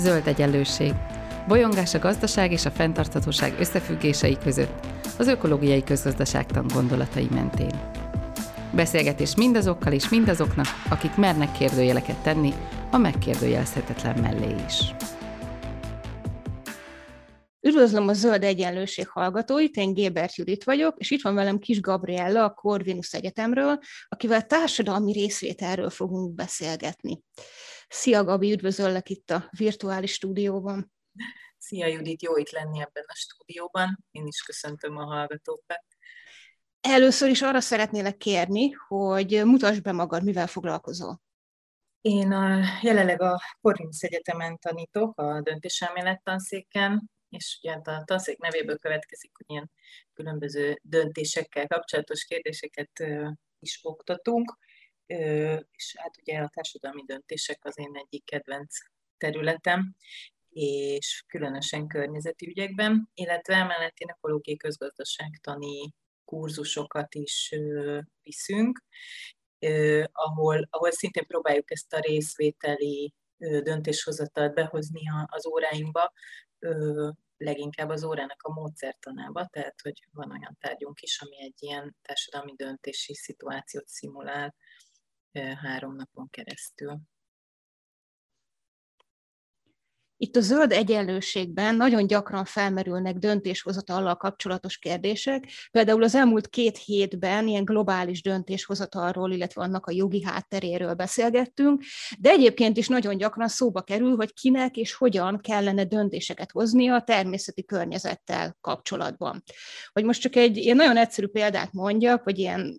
Zöld egyenlőség. Bolyongás a gazdaság és a fenntarthatóság összefüggései között, az ökológiai közgazdaságtan gondolatai mentén. Beszélgetés mindazokkal és mindazoknak, akik mernek kérdőjeleket tenni, a megkérdőjelezhetetlen mellé is. Üdvözlöm a Zöld Egyenlőség hallgatóit, én Gébert Judit vagyok, és itt van velem Kis Gabriella a Corvinus Egyetemről, akivel társadalmi részvételről fogunk beszélgetni. Szia Gabi, üdvözöllek itt a virtuális stúdióban. Szia Judit, jó itt lenni ebben a stúdióban. Én is köszöntöm a hallgatókat. Először is arra szeretnélek kérni, hogy mutasd be magad, mivel foglalkozol. Én a, jelenleg a Corvinus Egyetemen tanítok, a döntéselmélet tanszéken, és ugye hát a tanszék nevéből következik, hogy ilyen különböző döntésekkel kapcsolatos kérdéseket is oktatunk, és hát ugye a társadalmi döntések az én egyik kedvenc területem, és különösen környezeti ügyekben, illetve emellett én ökológiai közgazdaságtani kurzusokat is viszünk, ahol, ahol szintén próbáljuk ezt a részvételi döntéshozatalt behozni az óráinkba, leginkább az órának a módszertanába, tehát hogy van olyan tárgyunk is, ami egy ilyen társadalmi döntési szituációt szimulál három napon keresztül. Itt a zöld egyenlőségben nagyon gyakran felmerülnek döntéshozatallal kapcsolatos kérdések. Például az elmúlt két hétben ilyen globális döntéshozatalról, illetve annak a jogi hátteréről beszélgettünk, de egyébként is nagyon gyakran szóba kerül, hogy kinek és hogyan kellene döntéseket hozni a természeti környezettel kapcsolatban. Hogy most csak egy ilyen nagyon egyszerű példát mondjak, vagy ilyen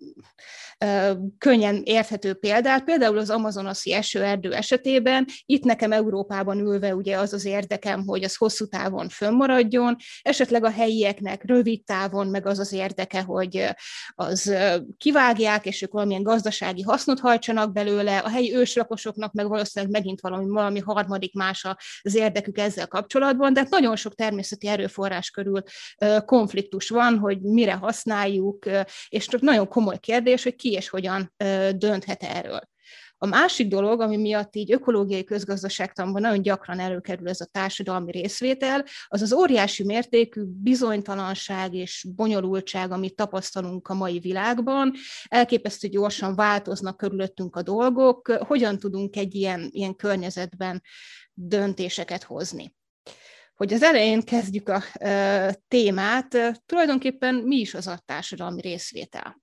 ö, könnyen érthető példát, például az amazonaszi esőerdő esetében, itt nekem Európában ülve ugye az az az érdekem, hogy az hosszú távon fönnmaradjon, esetleg a helyieknek rövid távon meg az az érdeke, hogy az kivágják, és ők valamilyen gazdasági hasznot hajtsanak belőle, a helyi őslakosoknak meg valószínűleg megint valami, valami harmadik más az érdekük ezzel kapcsolatban, de hát nagyon sok természeti erőforrás körül konfliktus van, hogy mire használjuk, és nagyon komoly kérdés, hogy ki és hogyan dönthet erről. A másik dolog, ami miatt így ökológiai közgazdaságtanban nagyon gyakran előkerül ez a társadalmi részvétel, az az óriási mértékű bizonytalanság és bonyolultság, amit tapasztalunk a mai világban. Elképesztő gyorsan változnak körülöttünk a dolgok, hogyan tudunk egy ilyen, ilyen környezetben döntéseket hozni hogy az elején kezdjük a e, témát, tulajdonképpen mi is az a társadalmi részvétel?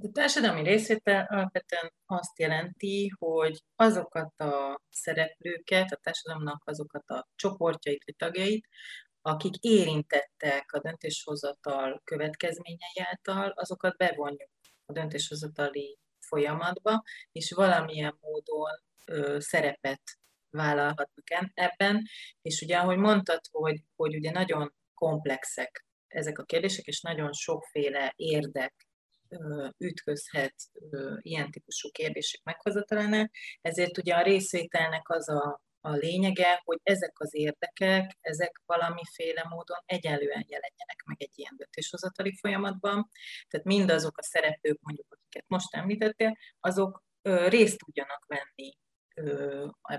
A társadalmi részvétel alapvetően azt jelenti, hogy azokat a szereplőket, a társadalomnak azokat a csoportjait vagy tagjait, akik érintettek a döntéshozatal következményei által, azokat bevonjuk a döntéshozatali folyamatba, és valamilyen módon ö, szerepet vállalhatnak ebben. És ugye, ahogy mondtad, hogy, hogy ugye nagyon komplexek ezek a kérdések, és nagyon sokféle érdek ütközhet ilyen típusú kérdések meghozatalánál. Ezért ugye a részvételnek az a, a lényege, hogy ezek az érdekek, ezek valamiféle módon egyenlően jelenjenek meg egy ilyen döntéshozatali folyamatban. Tehát mindazok a szereplők, mondjuk, akiket most említettél, azok részt tudjanak venni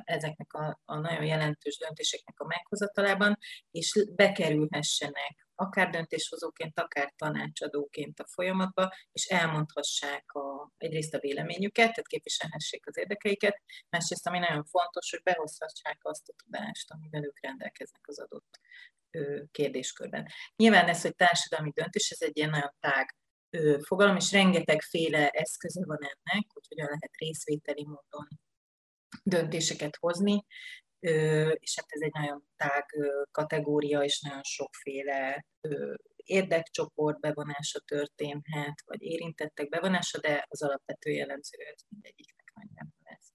ezeknek a, a nagyon jelentős döntéseknek a meghozatalában, és bekerülhessenek akár döntéshozóként, akár tanácsadóként a folyamatba, és elmondhassák a, egyrészt a véleményüket, tehát képviselhessék az érdekeiket, másrészt, ami nagyon fontos, hogy behozhassák azt a tudást, amivel ők rendelkeznek az adott kérdéskörben. Nyilván ez, hogy társadalmi döntés, ez egy ilyen nagyon tág fogalom, és rengetegféle eszköze van ennek, hogy hogyan lehet részvételi módon döntéseket hozni, és hát ez egy nagyon tág kategória, és nagyon sokféle érdekcsoport bevonása történhet, vagy érintettek bevonása, de az alapvető jellemző ez mindegyiknek nagyon lesz.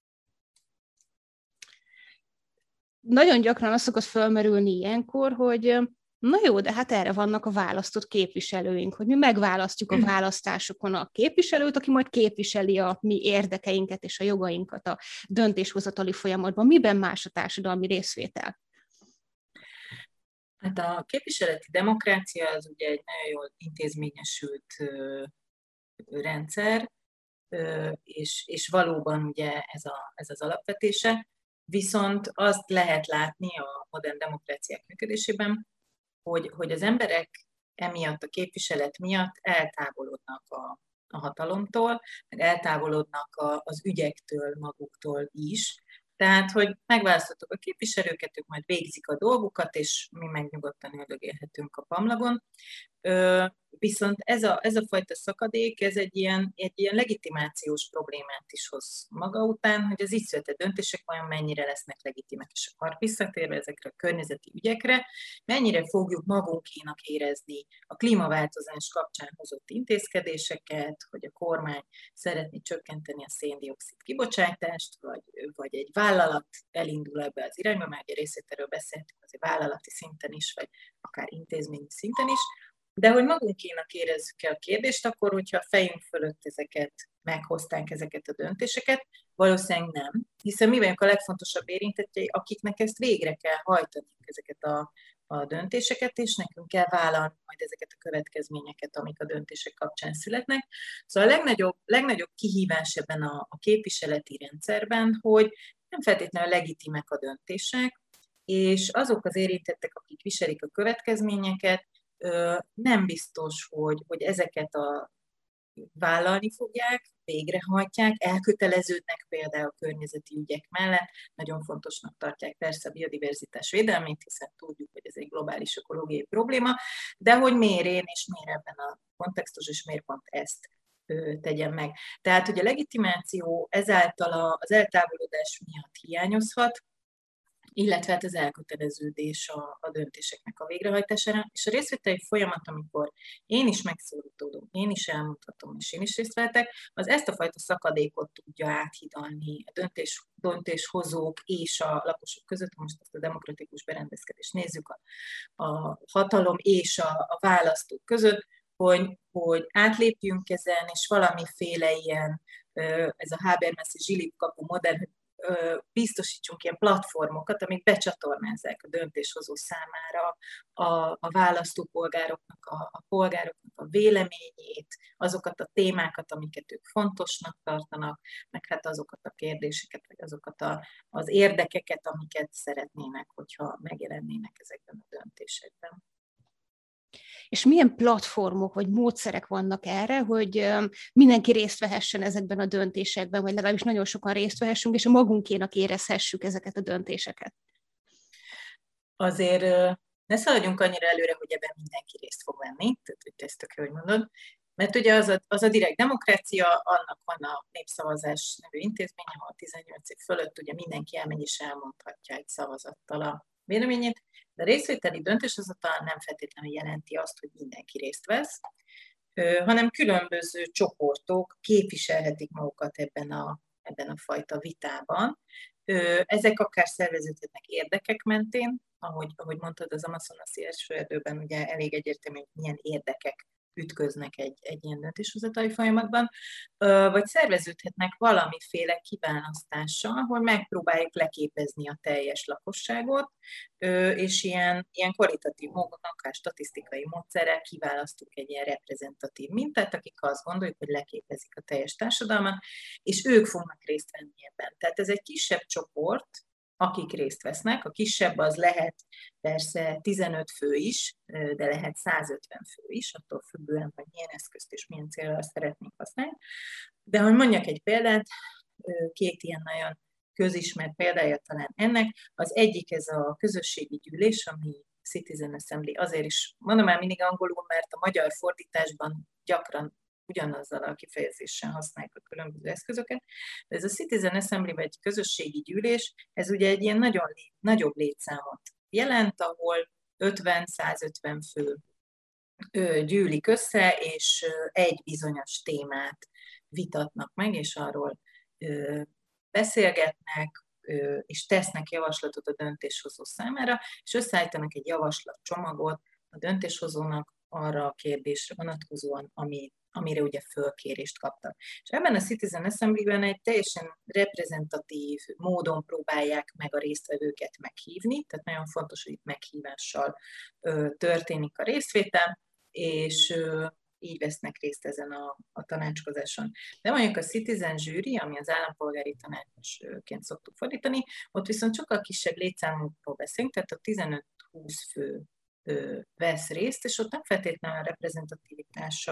Nagyon gyakran az szokott felmerülni ilyenkor, hogy Na jó, de hát erre vannak a választott képviselőink, hogy mi megválasztjuk a hm. választásokon a képviselőt, aki majd képviseli a mi érdekeinket és a jogainkat a döntéshozatali folyamatban. Miben más a társadalmi részvétel? Hát a képviseleti demokrácia az ugye egy nagyon jól intézményesült rendszer, és, és valóban ugye ez, a, ez az alapvetése, Viszont azt lehet látni a modern demokráciák működésében, hogy, hogy az emberek emiatt a képviselet miatt eltávolodnak a, a hatalomtól, meg eltávolodnak a, az ügyektől maguktól is, tehát, hogy megválasztottuk a képviselőket, ők majd végzik a dolgukat, és mi meg nyugodtan öldögélhetünk a pamlagon. Viszont ez a, ez a fajta szakadék, ez egy ilyen, egy ilyen legitimációs problémát is hoz maga után, hogy az így született döntések vajon mennyire lesznek legitimek, és akkor visszatérve ezekre a környezeti ügyekre, mennyire fogjuk magunkénak érezni a klímaváltozás kapcsán hozott intézkedéseket, hogy a kormány szeretné csökkenteni a széndiokszid kibocsátást, vagy, vagy egy vállalat elindul ebbe az irányba, már egy részét erről beszéltünk, azért vállalati szinten is, vagy akár intézményi szinten is, de hogy magunkénak érezzük el a kérdést, akkor, hogyha a fejünk fölött ezeket meghozták ezeket a döntéseket, valószínűleg nem, hiszen mi vagyunk a legfontosabb érintettjei, akiknek ezt végre kell hajtani ezeket a, a döntéseket, és nekünk kell vállalni majd ezeket a következményeket, amik a döntések kapcsán születnek. Szóval a legnagyobb, legnagyobb kihívás ebben a, a képviseleti rendszerben, hogy nem feltétlenül legitimek a döntések, és azok az érintettek, akik viselik a következményeket, nem biztos, hogy, hogy ezeket a vállalni fogják, végrehajtják, elköteleződnek például a környezeti ügyek mellett. Nagyon fontosnak tartják persze a biodiverzitás védelmét, hiszen tudjuk, hogy ez egy globális ökológiai probléma, de hogy miért én és miért ebben a kontextus, és miért pont ezt tegyen meg. Tehát, hogy a legitimáció ezáltal az eltávolodás miatt hiányozhat, illetve hát az elköteleződés a, a döntéseknek a végrehajtására, és a részvételi folyamat, amikor én is megszólítódom, én is elmondhatom, és én is részt vettek, az ezt a fajta szakadékot tudja áthidalni a döntés, döntéshozók és a lakosok között, most ezt a demokratikus berendezkedést nézzük, a, a hatalom és a, a választók között, hogy, hogy átlépjünk ezen, és valamiféle ilyen, ez a Habermas és Zsilip kapu modell, hogy biztosítsunk ilyen platformokat, amik becsatornázzák a döntéshozó számára a, a választópolgároknak, a, a polgároknak a véleményét, azokat a témákat, amiket ők fontosnak tartanak, meg hát azokat a kérdéseket, vagy azokat a, az érdekeket, amiket szeretnének, hogyha megjelennének ezekben a döntésekben és milyen platformok vagy módszerek vannak erre, hogy mindenki részt vehessen ezekben a döntésekben, vagy legalábbis nagyon sokan részt vehessünk, és a magunkénak érezhessük ezeket a döntéseket. Azért ne szaladjunk annyira előre, hogy ebben mindenki részt fog venni, tehát hogy ezt tök hogy mondod, mert ugye az a, az a direkt demokrácia, annak van a népszavazás nevű intézménye, ahol 18 év fölött ugye mindenki elmegy és elmondhatja egy szavazattal a véleményét, de a részvételi döntéshozatal nem feltétlenül jelenti azt, hogy mindenki részt vesz, hanem különböző csoportok képviselhetik magukat ebben a, ebben a fajta vitában. Ezek akár szerveződhetnek érdekek mentén, ahogy, ahogy mondtad, az Amazonas első erdőben ugye elég egyértelmű, hogy milyen érdekek ütköznek egy, egy ilyen döntéshozatai folyamatban, vagy szerveződhetnek valamiféle kiválasztással, ahol megpróbáljuk leképezni a teljes lakosságot, és ilyen, ilyen kvalitatív módon, akár statisztikai módszerrel kiválasztunk egy ilyen reprezentatív mintát, akik azt gondoljuk, hogy leképezik a teljes társadalmat, és ők fognak részt venni ebben. Tehát ez egy kisebb csoport, akik részt vesznek. A kisebb az lehet persze 15 fő is, de lehet 150 fő is, attól függően, hogy milyen eszközt és milyen célra szeretnénk használni. De hogy mondjak egy példát, két ilyen nagyon közismert példája talán ennek, az egyik ez a közösségi gyűlés, ami Citizen Assembly, azért is mondom már mindig angolul, mert a magyar fordításban gyakran ugyanazzal a kifejezéssel használjuk a különböző eszközöket. De ez a Citizen Assembly, vagy közösségi gyűlés, ez ugye egy ilyen nagyon nagyobb létszámot jelent, ahol 50-150 fő gyűlik össze, és egy bizonyos témát vitatnak meg, és arról beszélgetnek, és tesznek javaslatot a döntéshozó számára, és összeállítanak egy javaslatcsomagot a döntéshozónak arra a kérdésre vonatkozóan, ami amire ugye fölkérést kaptak. És ebben a Citizen Assembly-ben egy teljesen reprezentatív módon próbálják meg a résztvevőket meghívni, tehát nagyon fontos, hogy itt meghívással ö, történik a részvétel, és, ö, így vesznek részt ezen a, a tanácskozáson. De mondjuk a Citizen Jury, ami az állampolgári tanácsként szoktuk fordítani, ott viszont sokkal kisebb létszámokról beszélünk, tehát a 15-20 fő vesz részt, és ott nem feltétlenül a reprezentativitás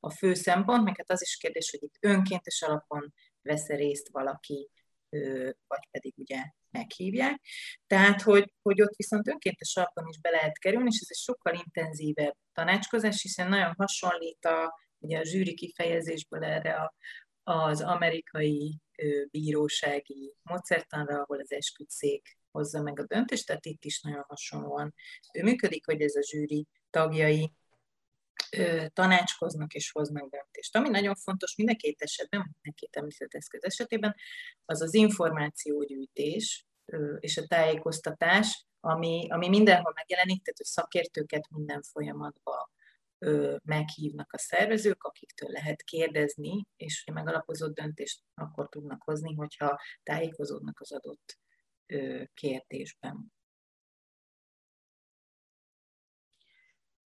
a, fő szempont, meg hát az is kérdés, hogy itt önkéntes alapon vesz részt valaki, vagy pedig ugye meghívják. Tehát, hogy, hogy ott viszont önkéntes alapon is be lehet kerülni, és ez egy sokkal intenzívebb tanácskozás, hiszen nagyon hasonlít a, ugye a zsűri kifejezésből erre a, az amerikai bírósági módszertanra, ahol az esküdszék hozza meg a döntést, tehát itt is nagyon hasonlóan működik, hogy ez a zsűri tagjai ö, tanácskoznak és hoznak döntést. Ami nagyon fontos mind a két esetben, mind a két említett eszköz esetében, az az információgyűjtés és a tájékoztatás, ami, ami mindenhol megjelenik, tehát hogy szakértőket minden folyamatban meghívnak a szervezők, akiktől lehet kérdezni, és hogy megalapozott döntést akkor tudnak hozni, hogyha tájékozódnak az adott kérdésben.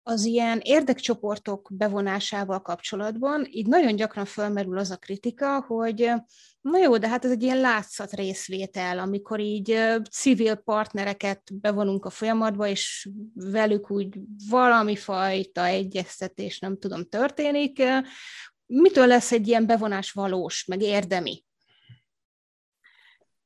Az ilyen érdekcsoportok bevonásával kapcsolatban így nagyon gyakran felmerül az a kritika, hogy na jó, de hát ez egy ilyen látszat részvétel, amikor így civil partnereket bevonunk a folyamatba, és velük úgy valami fajta egyeztetés, nem tudom, történik. Mitől lesz egy ilyen bevonás valós, meg érdemi?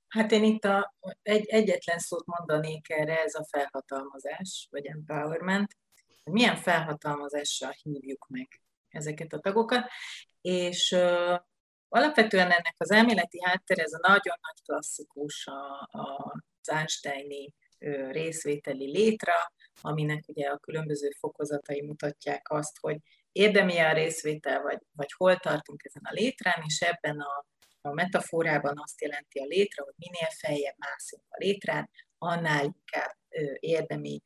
Hát én itt a, egy, egyetlen szót mondanék erre, ez a felhatalmazás, vagy empowerment. Milyen felhatalmazással hívjuk meg ezeket a tagokat, és uh, alapvetően ennek az elméleti háttér, ez a nagyon nagy klasszikus a, a Einsteini uh, részvételi létra, aminek ugye a különböző fokozatai mutatják azt, hogy érdemi a részvétel, vagy, vagy hol tartunk ezen a létrán, és ebben a a metaforában azt jelenti a létre, hogy minél feljebb mászunk a létrán, annál inkább érdemi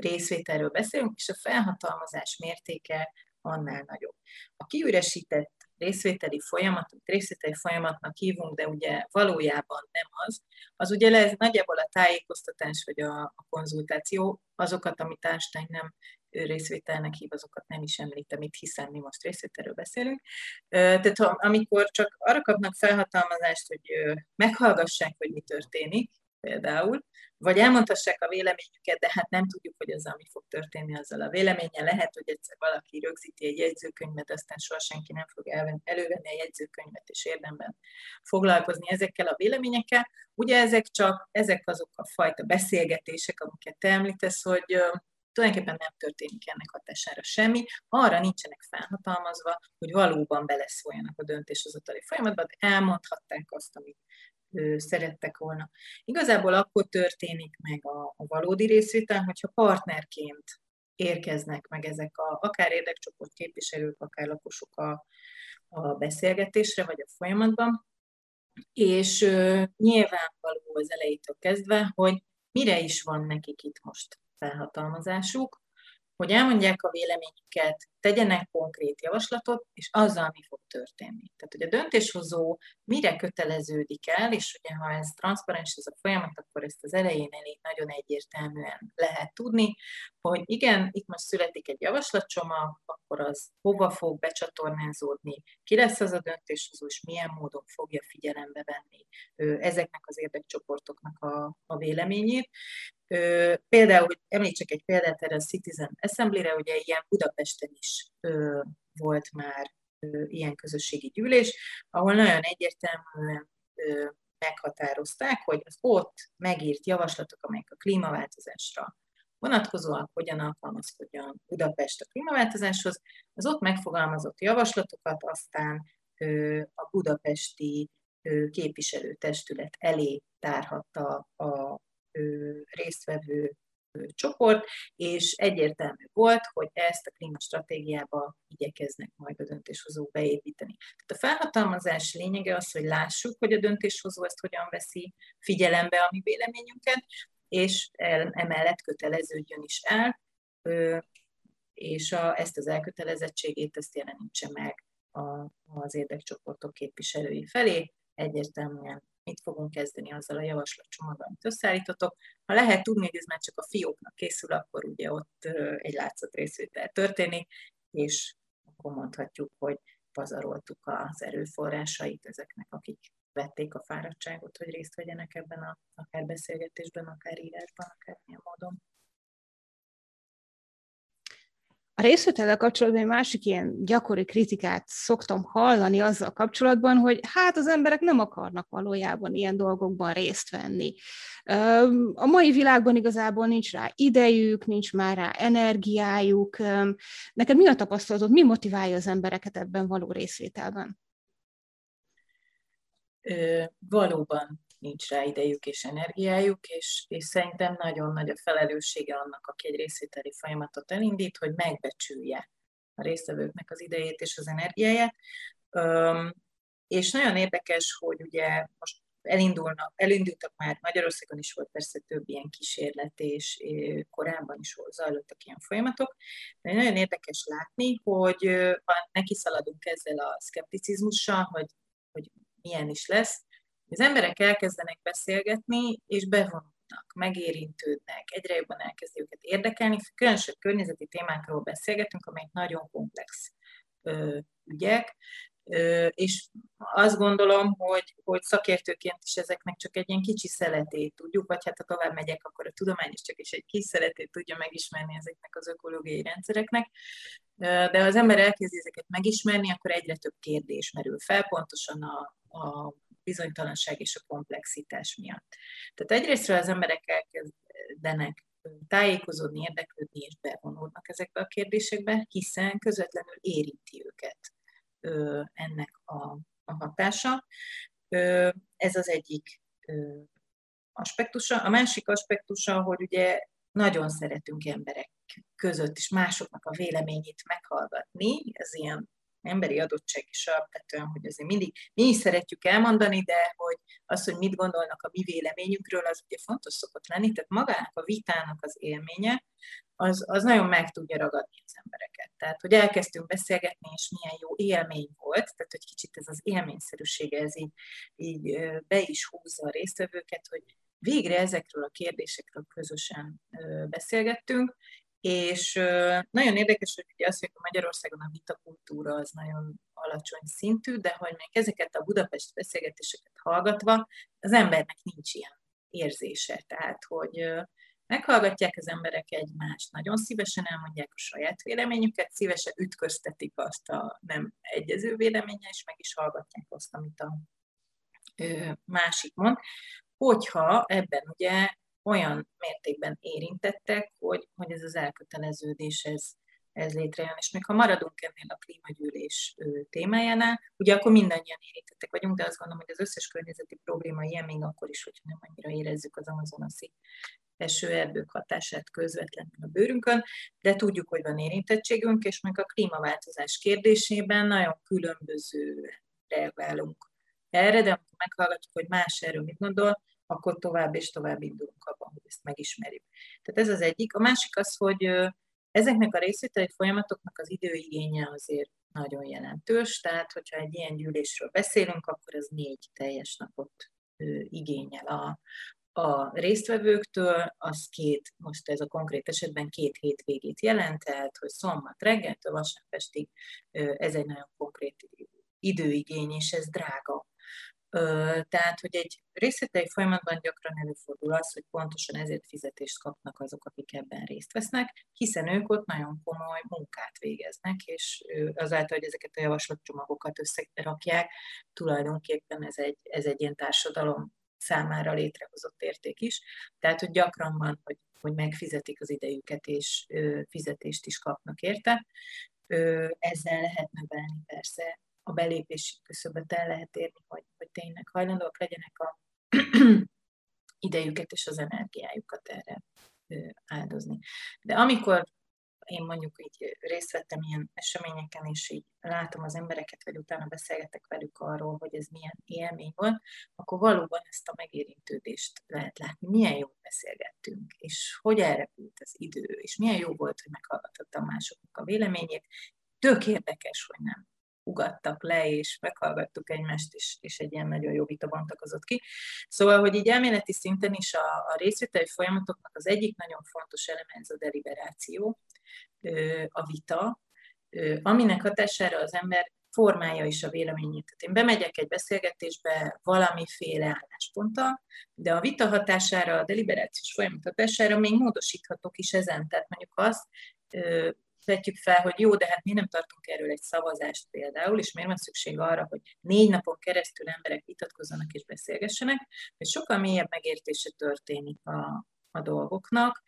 részvételről beszélünk, és a felhatalmazás mértéke annál nagyobb. A kiüresített részvételi folyamat, amit részvételi folyamatnak hívunk, de ugye valójában nem az, az ugye lesz nagyjából a tájékoztatás vagy a, a konzultáció, azokat, amit Einstein nem részvételnek hív, azokat nem is említem itt, hiszen mi most részvételről beszélünk. Tehát amikor csak arra kapnak felhatalmazást, hogy meghallgassák, hogy mi történik, például, vagy elmondhassák a véleményüket, de hát nem tudjuk, hogy az, ami fog történni azzal a véleménye. Lehet, hogy egyszer valaki rögzíti egy jegyzőkönyvet, aztán soha senki nem fog elővenni a jegyzőkönyvet, és érdemben foglalkozni ezekkel a véleményekkel. Ugye ezek csak, ezek azok a fajta beszélgetések, amiket te említesz, hogy tulajdonképpen nem történik ennek hatására semmi, arra nincsenek felhatalmazva, hogy valóban beleszóljanak a döntéshozatali folyamatba, de elmondhatták azt, amit szerettek volna. Igazából akkor történik meg a, a valódi részvétel, hogyha partnerként érkeznek meg ezek a, akár érdekcsoport képviselők, akár lakosok a, a beszélgetésre vagy a folyamatban, és ö, nyilvánvaló az elejétől kezdve, hogy mire is van nekik itt most felhatalmazásuk, hogy elmondják a véleményüket, tegyenek konkrét javaslatot, és azzal mi fog történni. Tehát, hogy a döntéshozó mire köteleződik el, és ugye ha ez transzparens ez a folyamat, akkor ezt az elején elég nagyon egyértelműen lehet tudni, hogy igen, itt most születik egy javaslatcsomag, akkor az hova fog becsatornázódni, ki lesz az a döntéshozó, és milyen módon fogja figyelembe venni ezeknek az érdekcsoportoknak a, a véleményét. Például, hogy említsek egy példát erre a Citizen Assembly-re, ugye ilyen Budapesten is volt már ilyen közösségi gyűlés, ahol nagyon egyértelműen meghatározták, hogy az ott megírt javaslatok, amelyek a klímaváltozásra vonatkozóan hogyan alkalmazkodjon Budapest a klímaváltozáshoz, az ott megfogalmazott javaslatokat aztán a budapesti képviselőtestület elé tárhatta a résztvevő csoport, és egyértelmű volt, hogy ezt a klímastratégiába igyekeznek majd a döntéshozók beépíteni. Tehát a felhatalmazás lényege az, hogy lássuk, hogy a döntéshozó ezt hogyan veszi figyelembe a mi véleményünket, és emellett köteleződjön is el, és a, ezt az elkötelezettségét ezt jelenítse meg a, az érdekcsoportok képviselői felé, egyértelműen mit fogunk kezdeni azzal a javaslatcsomaggal, amit összeállítotok. Ha lehet tudni, hogy ez már csak a fióknak készül, akkor ugye ott egy látszat részvétel történik, és akkor mondhatjuk, hogy pazaroltuk az erőforrásait ezeknek, akik vették a fáradtságot, hogy részt vegyenek ebben a, akár beszélgetésben, akár írásban, akár milyen módon. A részvétellel kapcsolatban egy másik ilyen gyakori kritikát szoktam hallani azzal kapcsolatban, hogy hát az emberek nem akarnak valójában ilyen dolgokban részt venni. A mai világban igazából nincs rá idejük, nincs már rá energiájuk. Neked mi a tapasztalatod, mi motiválja az embereket ebben való részvételben? Valóban nincs rá idejük és energiájuk, és, és szerintem nagyon nagy a felelőssége annak, aki egy részvételi folyamatot elindít, hogy megbecsülje a résztvevőknek az idejét és az energiáját. Üm, és nagyon érdekes, hogy ugye most elindulnak, elindultak már, Magyarországon is volt persze több ilyen kísérlet, és korábban is zajlottak ilyen folyamatok, de nagyon érdekes látni, hogy neki szaladunk ezzel a szkepticizmussal, hogy, hogy milyen is lesz, az emberek elkezdenek beszélgetni, és bevonulnak, megérintődnek, egyre jobban elkezdi őket érdekelni, különösen környezeti témákról beszélgetünk, amelyek nagyon komplex ö, ügyek, ö, és azt gondolom, hogy, hogy szakértőként is ezeknek csak egy ilyen kicsi szeletét tudjuk, vagy hát ha tovább megyek, akkor a tudomány is csak is egy kis szeletét tudja megismerni ezeknek az ökológiai rendszereknek, de ha az ember elkezdi ezeket megismerni, akkor egyre több kérdés merül fel, pontosan a, a bizonytalanság és a komplexitás miatt. Tehát egyrésztről az emberek elkezdenek tájékozódni, érdeklődni és bevonódnak ezekbe a kérdésekbe, hiszen közvetlenül érinti őket ennek a, a hatása. Ez az egyik aspektusa. A másik aspektusa, hogy ugye nagyon szeretünk emberek között is másoknak a véleményét meghallgatni, ez ilyen emberi adottság is alapvetően, hogy azért mindig mi is szeretjük elmondani, de hogy az, hogy mit gondolnak a mi véleményünkről, az ugye fontos szokott lenni, tehát magának a vitának az élménye, az, az nagyon meg tudja ragadni az embereket. Tehát, hogy elkezdtünk beszélgetni, és milyen jó élmény volt, tehát, hogy kicsit ez az élményszerűsége, ez így, így be is húzza a résztvevőket, hogy végre ezekről a kérdésekről közösen beszélgettünk, és nagyon érdekes, hogy ugye az, hogy Magyarországon a vitakultúra az nagyon alacsony szintű, de hogy még ezeket a Budapest beszélgetéseket hallgatva, az embernek nincs ilyen érzése. Tehát, hogy meghallgatják az emberek egymást, nagyon szívesen elmondják a saját véleményüket, szívesen ütköztetik azt a nem egyező véleménye, és meg is hallgatják azt, amit a másik mond. Hogyha ebben ugye olyan mértékben érintettek, hogy, hogy ez az elköteleződés ez, ez létrejön. És még ha maradunk ennél a klímagyűlés témájánál, ugye akkor mindannyian érintettek vagyunk, de azt gondolom, hogy az összes környezeti probléma ilyen még akkor is, hogyha nem annyira érezzük az amazonaszi esőerdők hatását közvetlenül a bőrünkön, de tudjuk, hogy van érintettségünk, és meg a klímaváltozás kérdésében nagyon különböző reagálunk erre, de amikor meghallgatjuk, hogy más erről mit gondol, akkor tovább és tovább indulunk abban, hogy ezt megismerjük. Tehát ez az egyik. A másik az, hogy ezeknek a részvételi folyamatoknak az időigénye azért nagyon jelentős, tehát hogyha egy ilyen gyűlésről beszélünk, akkor ez négy teljes napot igényel a, a résztvevőktől, az két, most ez a konkrét esetben két hétvégét jelent, tehát hogy szombat reggeltől vasárnap estig ez egy nagyon konkrét időigény, és ez drága tehát, hogy egy részletei folyamatban gyakran előfordul az, hogy pontosan ezért fizetést kapnak azok, akik ebben részt vesznek, hiszen ők ott nagyon komoly munkát végeznek, és azáltal, hogy ezeket a javaslatcsomagokat összerakják, tulajdonképpen ez egy, ez egy ilyen társadalom számára létrehozott érték is. Tehát, hogy gyakran van, hogy, hogy megfizetik az idejüket, és fizetést is kapnak érte. Ezzel lehet növelni persze a belépési küszöböt el lehet érni, hogy, hogy tényleg hajlandóak legyenek a idejüket és az energiájukat erre áldozni. De amikor én mondjuk így részt vettem ilyen eseményeken, és így látom az embereket, vagy utána beszélgetek velük arról, hogy ez milyen élmény volt, akkor valóban ezt a megérintődést lehet látni. Milyen jó beszélgettünk, és hogy elrepült az idő, és milyen jó volt, hogy meghallgatottam másoknak a véleményét. Tök érdekes, hogy nem ugattak le, és meghallgattuk egymást, és, és egy ilyen nagyon jó vita bontakozott ki. Szóval, hogy így elméleti szinten is a, a részvételi folyamatoknak az egyik nagyon fontos eleme ez a deliberáció, a vita, aminek hatására az ember formája is a véleményét. Tehát én bemegyek egy beszélgetésbe valamiféle állásponttal, de a vita hatására, a deliberációs folyamat hatására még módosíthatok is ezen. Tehát mondjuk azt vetjük fel, hogy jó, de hát mi nem tartunk erről egy szavazást például, és miért van szükség arra, hogy négy napon keresztül emberek vitatkozzanak és beszélgessenek, hogy sokkal mélyebb megértése történik a, a dolgoknak.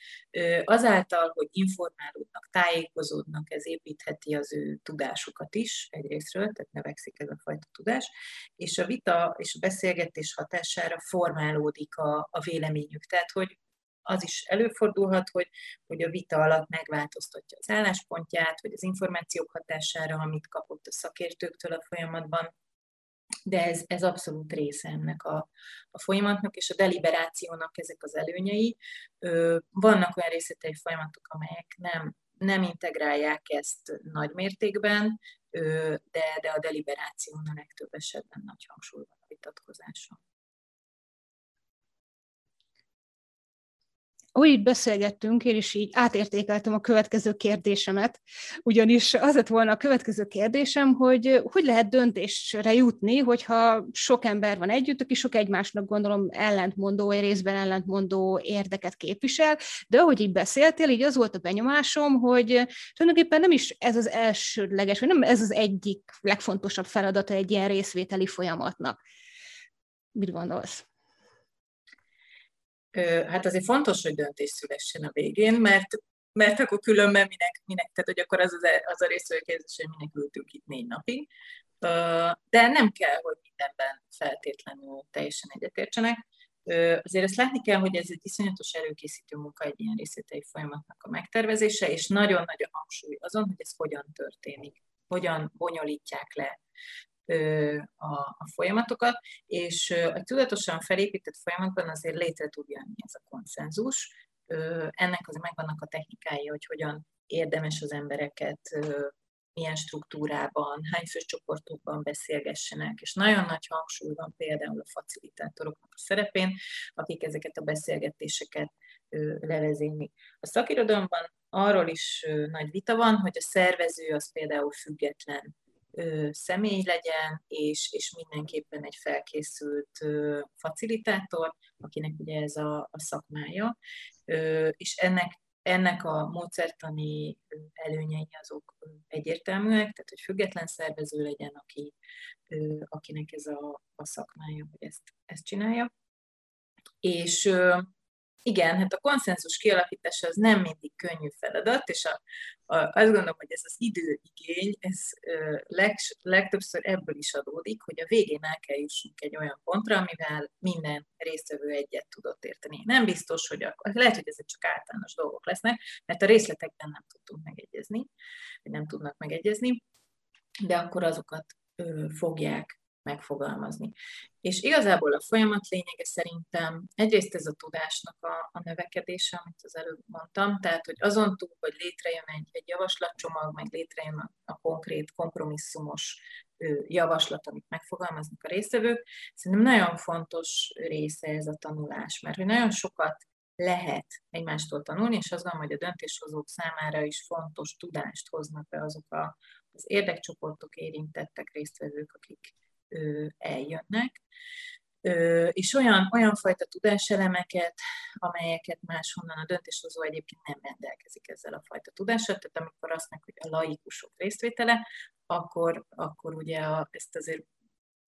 Azáltal, hogy informálódnak, tájékozódnak, ez építheti az ő tudásukat is egyrésztről, tehát növekszik ez a fajta tudás, és a vita és a beszélgetés hatására formálódik a, a véleményük. Tehát, hogy az is előfordulhat, hogy, hogy a vita alatt megváltoztatja az álláspontját, vagy az információk hatására, amit kapott a szakértőktől a folyamatban, de ez, ez abszolút része ennek a, a folyamatnak, és a deliberációnak ezek az előnyei. Vannak olyan részletei folyamatok, amelyek nem, nem integrálják ezt nagy mértékben, de, de a deliberáción legtöbb esetben nagy hangsúly van a vitatkozáson. Ahogy itt beszélgettünk, én is így átértékeltem a következő kérdésemet, ugyanis az lett volna a következő kérdésem, hogy hogy lehet döntésre jutni, hogyha sok ember van együtt, aki sok egymásnak gondolom ellentmondó, részben ellentmondó érdeket képvisel, de ahogy így beszéltél, így az volt a benyomásom, hogy tulajdonképpen nem is ez az elsődleges, vagy nem ez az egyik legfontosabb feladata egy ilyen részvételi folyamatnak. Mit gondolsz? Hát azért fontos, hogy döntés szülessen a végén, mert, mert akkor különben minek, minek tehát hogy akkor az, az, az a részvevő kérdés, hogy minek ültünk itt négy napig. De nem kell, hogy mindenben feltétlenül teljesen egyetértsenek. Azért ezt látni kell, hogy ez egy iszonyatos előkészítő munka egy ilyen részletei folyamatnak a megtervezése, és nagyon nagy a hangsúly azon, hogy ez hogyan történik, hogyan bonyolítják le a, a folyamatokat, és a tudatosan felépített folyamatban azért létre tud jönni ez a konszenzus. Ennek azért megvannak a technikái, hogy hogyan érdemes az embereket milyen struktúrában, hány fős csoportokban beszélgessenek, és nagyon nagy hangsúly van például a facilitátoroknak a szerepén, akik ezeket a beszélgetéseket levezénylik. A szakirodalomban arról is nagy vita van, hogy a szervező az például független személy legyen, és, és mindenképpen egy felkészült facilitátor, akinek ugye ez a, a szakmája, és ennek ennek a módszertani előnyei azok egyértelműek, tehát hogy független szervező legyen, aki, akinek ez a, a szakmája, hogy ezt, ezt csinálja. És igen, hát a konszenzus kialakítása az nem mindig könnyű feladat, és a, a, azt gondolom, hogy ez az időigény, ez leg, legtöbbször ebből is adódik, hogy a végén el kell jussunk egy olyan pontra, amivel minden résztvevő egyet tudott érteni. Nem biztos, hogy a, lehet, hogy ezek csak általános dolgok lesznek, mert a részletekben nem tudtunk megegyezni, vagy nem tudnak megegyezni, de akkor azokat ö, fogják megfogalmazni. És igazából a folyamat lényege szerintem egyrészt ez a tudásnak a, a növekedése, amit az előbb mondtam, tehát hogy azon túl, hogy létrejön egy, egy javaslatcsomag, meg létrejön a, a konkrét, kompromisszumos javaslat, amit megfogalmaznak a résztvevők, szerintem nagyon fontos része ez a tanulás, mert hogy nagyon sokat lehet egymástól tanulni, és azt gondolom, hogy a döntéshozók számára is fontos tudást hoznak be azok a, az érdekcsoportok érintettek, résztvevők, akik eljönnek, és olyan, olyan fajta tudáselemeket, amelyeket máshonnan a döntéshozó egyébként nem rendelkezik ezzel a fajta tudással, tehát amikor azt meg, hogy a laikusok részvétele, akkor, akkor ugye a, ezt azért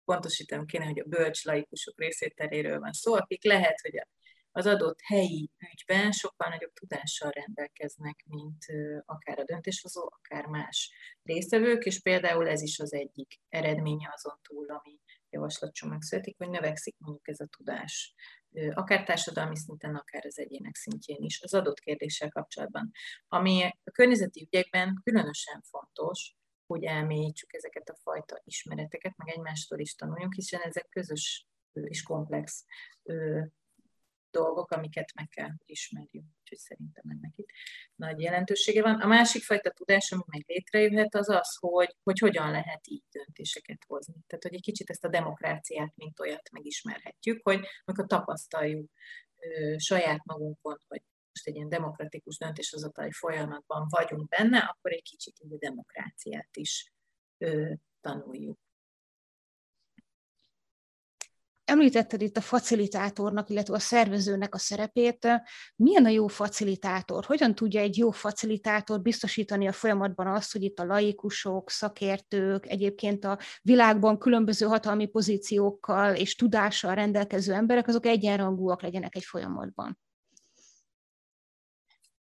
pontosítanom kéne, hogy a bölcs laikusok részvételéről van szó, akik lehet, hogy a az adott helyi ügyben sokkal nagyobb tudással rendelkeznek, mint akár a döntéshozó, akár más résztvevők, és például ez is az egyik eredménye azon túl, ami javaslatcsomag születik, hogy növekszik mondjuk ez a tudás, akár társadalmi szinten, akár az egyének szintjén is, az adott kérdéssel kapcsolatban. Ami a környezeti ügyekben különösen fontos, hogy elmélyítsük ezeket a fajta ismereteket, meg egymástól is tanuljunk, hiszen ezek közös és komplex dolgok, amiket meg kell, hogy ismerjünk. Úgyhogy szerintem ennek itt nagy jelentősége van. A másik fajta tudás, ami meg létrejöhet, az az, hogy, hogy hogyan lehet így döntéseket hozni. Tehát, hogy egy kicsit ezt a demokráciát, mint olyat megismerhetjük, hogy amikor tapasztaljuk ö, saját magunkon, hogy most egy ilyen demokratikus döntéshozatali folyamatban vagyunk benne, akkor egy kicsit a demokráciát is ö, tanuljuk. Említetted itt a facilitátornak, illetve a szervezőnek a szerepét. Milyen a jó facilitátor? Hogyan tudja egy jó facilitátor biztosítani a folyamatban azt, hogy itt a laikusok, szakértők, egyébként a világban különböző hatalmi pozíciókkal és tudással rendelkező emberek, azok egyenrangúak legyenek egy folyamatban?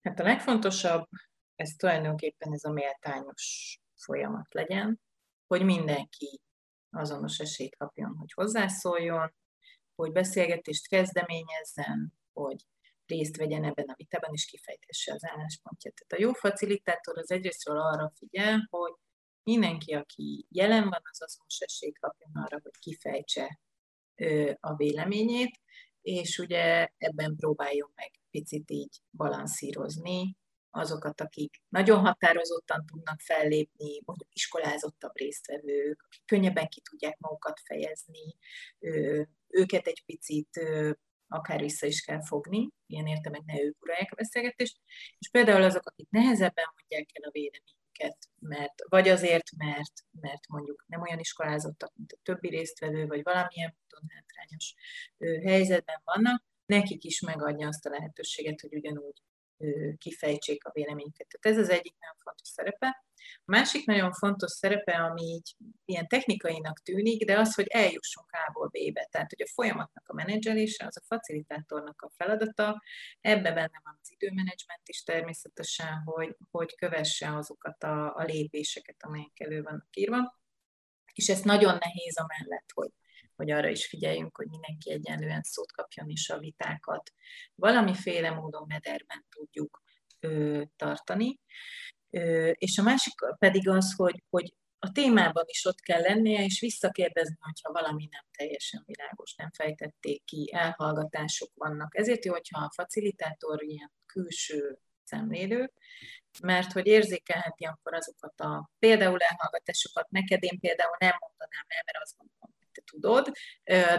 Hát a legfontosabb, ez tulajdonképpen ez a méltányos folyamat legyen, hogy mindenki azonos esélyt kapjon, hogy hozzászóljon, hogy beszélgetést kezdeményezzen, hogy részt vegyen ebben a vitában, és kifejtesse az álláspontját. Tehát a jó facilitátor az egyrésztről arra figyel, hogy mindenki, aki jelen van, az azonos esélyt kapjon arra, hogy kifejtse a véleményét, és ugye ebben próbáljon meg picit így balanszírozni azokat, akik nagyon határozottan tudnak fellépni, mondjuk iskolázottabb résztvevők, akik könnyebben ki tudják magukat fejezni, őket egy picit akár vissza is kell fogni, ilyen értem, hogy ne ők uralják a beszélgetést, és például azok, akik nehezebben mondják el a véleményüket, mert, vagy azért, mert, mert mondjuk nem olyan iskolázottak, mint a többi résztvevő, vagy valamilyen módon hátrányos helyzetben vannak, nekik is megadja azt a lehetőséget, hogy ugyanúgy kifejtsék a véleményüket. Tehát ez az egyik nagyon fontos szerepe. A másik nagyon fontos szerepe, ami így ilyen technikainak tűnik, de az, hogy eljussunk A-ból B-be. Tehát, hogy a folyamatnak a menedzselése, az a facilitátornak a feladata. Ebbe benne van az időmenedzsment is természetesen, hogy, hogy kövesse azokat a, a lépéseket, amelyek elő vannak írva. És ez nagyon nehéz amellett, hogy hogy arra is figyeljünk, hogy mindenki egyenlően szót kapjon, és a vitákat valamiféle módon mederben tudjuk ö, tartani. Ö, és a másik pedig az, hogy, hogy a témában is ott kell lennie, és visszakérdezni, hogyha valami nem teljesen világos, nem fejtették ki, elhallgatások vannak. Ezért jó, hogyha a facilitátor ilyen külső szemlélő, mert hogy érzékelheti akkor azokat a például elhallgatásokat, neked én például nem mondanám el, mert azt gondolom, tudod,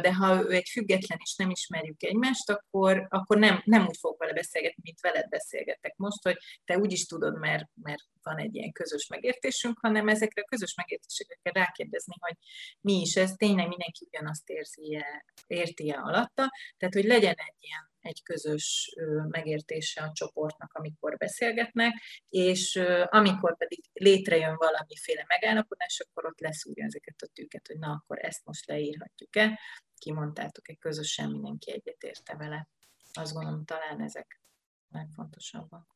de ha ő egy független és nem ismerjük egymást, akkor, akkor nem, nem úgy fog vele beszélgetni, mint veled beszélgetek most, hogy te úgy is tudod, mert, mert van egy ilyen közös megértésünk, hanem ezekre a közös megértésekre kell rákérdezni, hogy mi is ez, tényleg mindenki ugyanazt érzi -e, érti -e alatta, tehát hogy legyen egy ilyen egy közös megértése a csoportnak, amikor beszélgetnek, és amikor pedig létrejön valamiféle megállapodás, akkor ott lesz úgy ezeket a tűket, hogy na, akkor ezt most leírhatjuk-e, kimondtátok-e közösen, mindenki egyetérte vele. Azt gondolom, talán ezek legfontosabbak.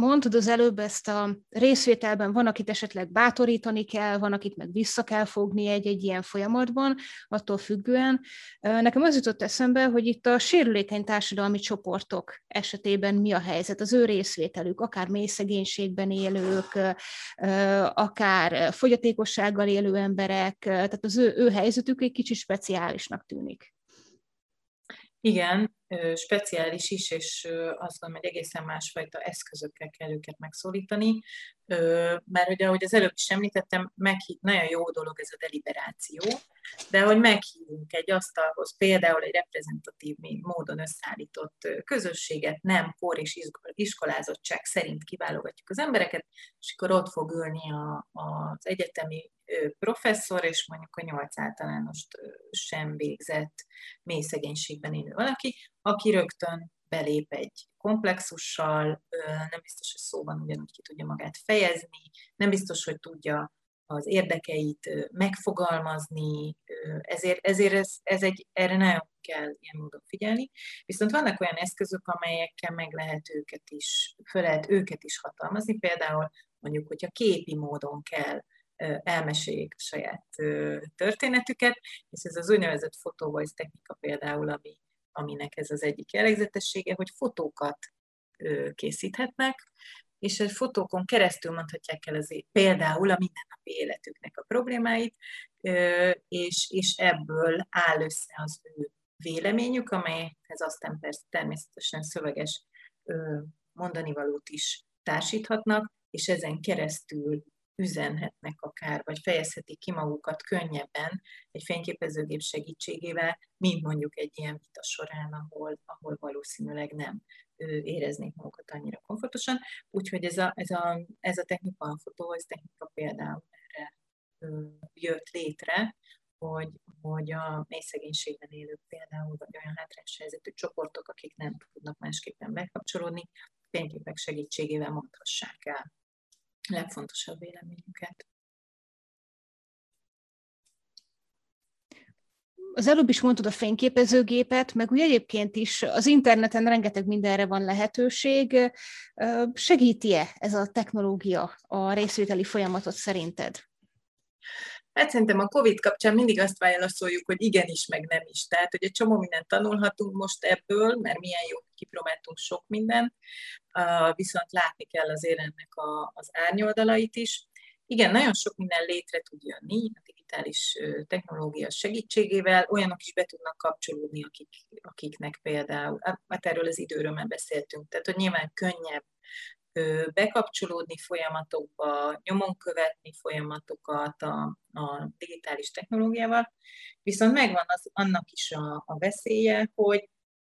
Mondtad az előbb ezt a részvételben, van, akit esetleg bátorítani kell, van, akit meg vissza kell fogni egy-egy ilyen folyamatban, attól függően. Nekem az jutott eszembe, hogy itt a sérülékeny társadalmi csoportok esetében mi a helyzet, az ő részvételük, akár mély szegénységben élők, akár fogyatékossággal élő emberek, tehát az ő, ő helyzetük egy kicsit speciálisnak tűnik. Igen, speciális is, és azt gondolom, hogy egészen másfajta eszközökkel kell őket megszólítani, mert ugye, ahogy az előbb is említettem, meghív, nagyon jó dolog ez a deliberáció, de hogy meghívunk egy asztalhoz például egy reprezentatív módon összeállított közösséget, nem kor és iskolázottság szerint kiválogatjuk az embereket, és akkor ott fog ülni a, az egyetemi professzor, és mondjuk a nyolc általánost sem végzett mély szegénységben élő valaki, aki rögtön belép egy komplexussal, nem biztos, hogy szóban ugyanúgy ki tudja magát fejezni, nem biztos, hogy tudja az érdekeit megfogalmazni, ezért, ezért ez, ez egy, erre nagyon kell ilyen módon figyelni. Viszont vannak olyan eszközök, amelyekkel meg lehet őket is, föl lehet őket is hatalmazni, például mondjuk, hogyha képi módon kell elmeséljék a saját történetüket, és ez az úgynevezett photovoice technika például, ami, aminek ez az egyik jellegzetessége, hogy fotókat készíthetnek, és egy fotókon keresztül mondhatják el az, például a mindennapi életüknek a problémáit, és, és ebből áll össze az ő véleményük, amelyhez aztán persze természetesen szöveges mondani valót is társíthatnak, és ezen keresztül üzenhetnek akár, vagy fejezhetik ki magukat könnyebben egy fényképezőgép segítségével, mint mondjuk egy ilyen vita során, ahol, ahol valószínűleg nem éreznék magukat annyira komfortosan. Úgyhogy ez a, ez a, ez a technika, a ez technika például erre jött létre, hogy, hogy a mély szegénységben élők például, vagy olyan hátrányos helyzetű csoportok, akik nem tudnak másképpen bekapcsolódni, fényképek segítségével mondhassák el legfontosabb véleményüket. Az előbb is mondtad a fényképezőgépet, meg úgy egyébként is az interneten rengeteg mindenre van lehetőség. Segíti-e ez a technológia a részvételi folyamatot szerinted? Hát szerintem a COVID kapcsán mindig azt válaszoljuk, hogy igenis, meg nem is. Tehát, hogy egy csomó mindent tanulhatunk most ebből, mert milyen jó, kipróbáltunk sok mindent, viszont látni kell azért ennek a, az árnyoldalait is. Igen, nagyon sok minden létre tud jönni a digitális technológia segítségével, olyanok is be tudnak kapcsolódni, akik, akiknek például, hát erről az időről már beszéltünk, tehát hogy nyilván könnyebb bekapcsolódni folyamatokba, nyomon követni folyamatokat a, a digitális technológiával, viszont megvan az, annak is a, a veszélye, hogy,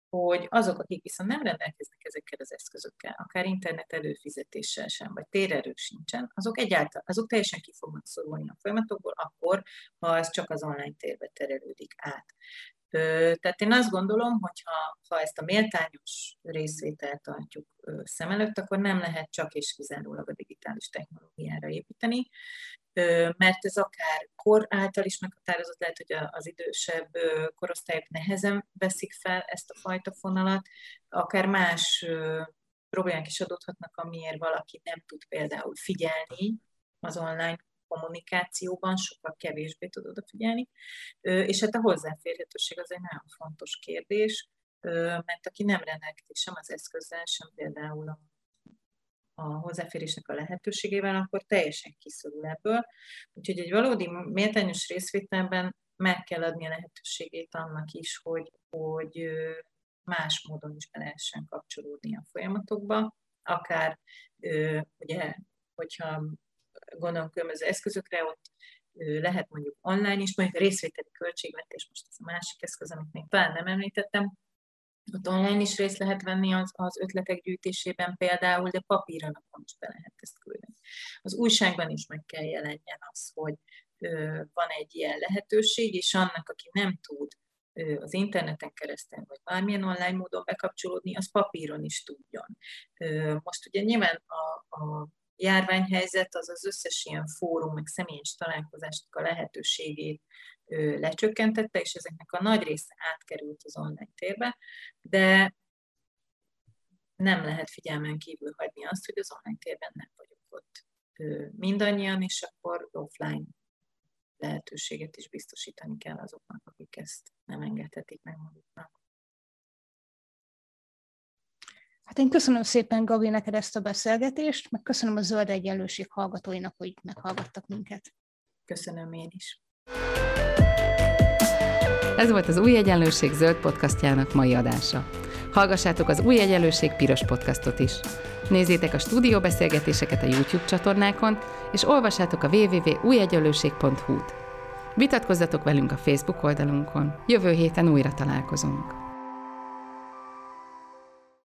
hogy azok, akik viszont nem rendelkeznek ezekkel az eszközökkel, akár internet előfizetéssel sem, vagy térerő sincsen, azok egyáltalán, azok teljesen ki fognak szorulni a folyamatokból, akkor, ha ez csak az online térbe terelődik át. Tehát én azt gondolom, hogy ha, ha ezt a méltányos részvételt tartjuk szem előtt, akkor nem lehet csak és kizárólag a digitális technológiára építeni, mert ez akár kor által is meghatározott, lehet, hogy az idősebb korosztályok nehezen veszik fel ezt a fajta fonalat, akár más problémák is adódhatnak, amiért valaki nem tud például figyelni az online kommunikációban sokkal kevésbé tud odafigyelni, és hát a hozzáférhetőség az egy nagyon fontos kérdés, mert aki nem rendelkezik sem az eszközzel, sem például a, a hozzáférésnek a lehetőségével, akkor teljesen kiszorul ebből. Úgyhogy egy valódi méltányos részvételben meg kell adni a lehetőségét annak is, hogy, hogy más módon is be lehessen kapcsolódni a folyamatokba, akár ugye, hogyha gondolom különböző eszközökre, ott lehet mondjuk online is, mondjuk a részvételi költségvetés, most ez a másik eszköz, amit még talán nem említettem, ott online is részt lehet venni az, az ötletek gyűjtésében például, de papíranapon is be lehet ezt küldeni. Az újságban is meg kell jelenjen az, hogy ö, van egy ilyen lehetőség, és annak, aki nem tud ö, az interneten keresztül, vagy bármilyen online módon bekapcsolódni, az papíron is tudjon. Ö, most ugye nyilván a, a járványhelyzet az az összes ilyen fórum, meg személyes találkozásnak a lehetőségét lecsökkentette, és ezeknek a nagy része átkerült az online térbe, de nem lehet figyelmen kívül hagyni azt, hogy az online térben nem vagyok ott mindannyian, és akkor offline lehetőséget is biztosítani kell azoknak, akik ezt nem engedhetik meg maguknak. Hát én köszönöm szépen, Gabi, neked ezt a beszélgetést, meg köszönöm a Zöld Egyenlőség hallgatóinak, hogy meghallgattak minket. Köszönöm én is. Ez volt az Új Egyenlőség zöld podcastjának mai adása. Hallgassátok az Új Egyenlőség piros podcastot is. Nézzétek a stúdióbeszélgetéseket a YouTube csatornákon, és olvassátok a www.újegyenlőség.hu-t. Vitatkozzatok velünk a Facebook oldalunkon. Jövő héten újra találkozunk.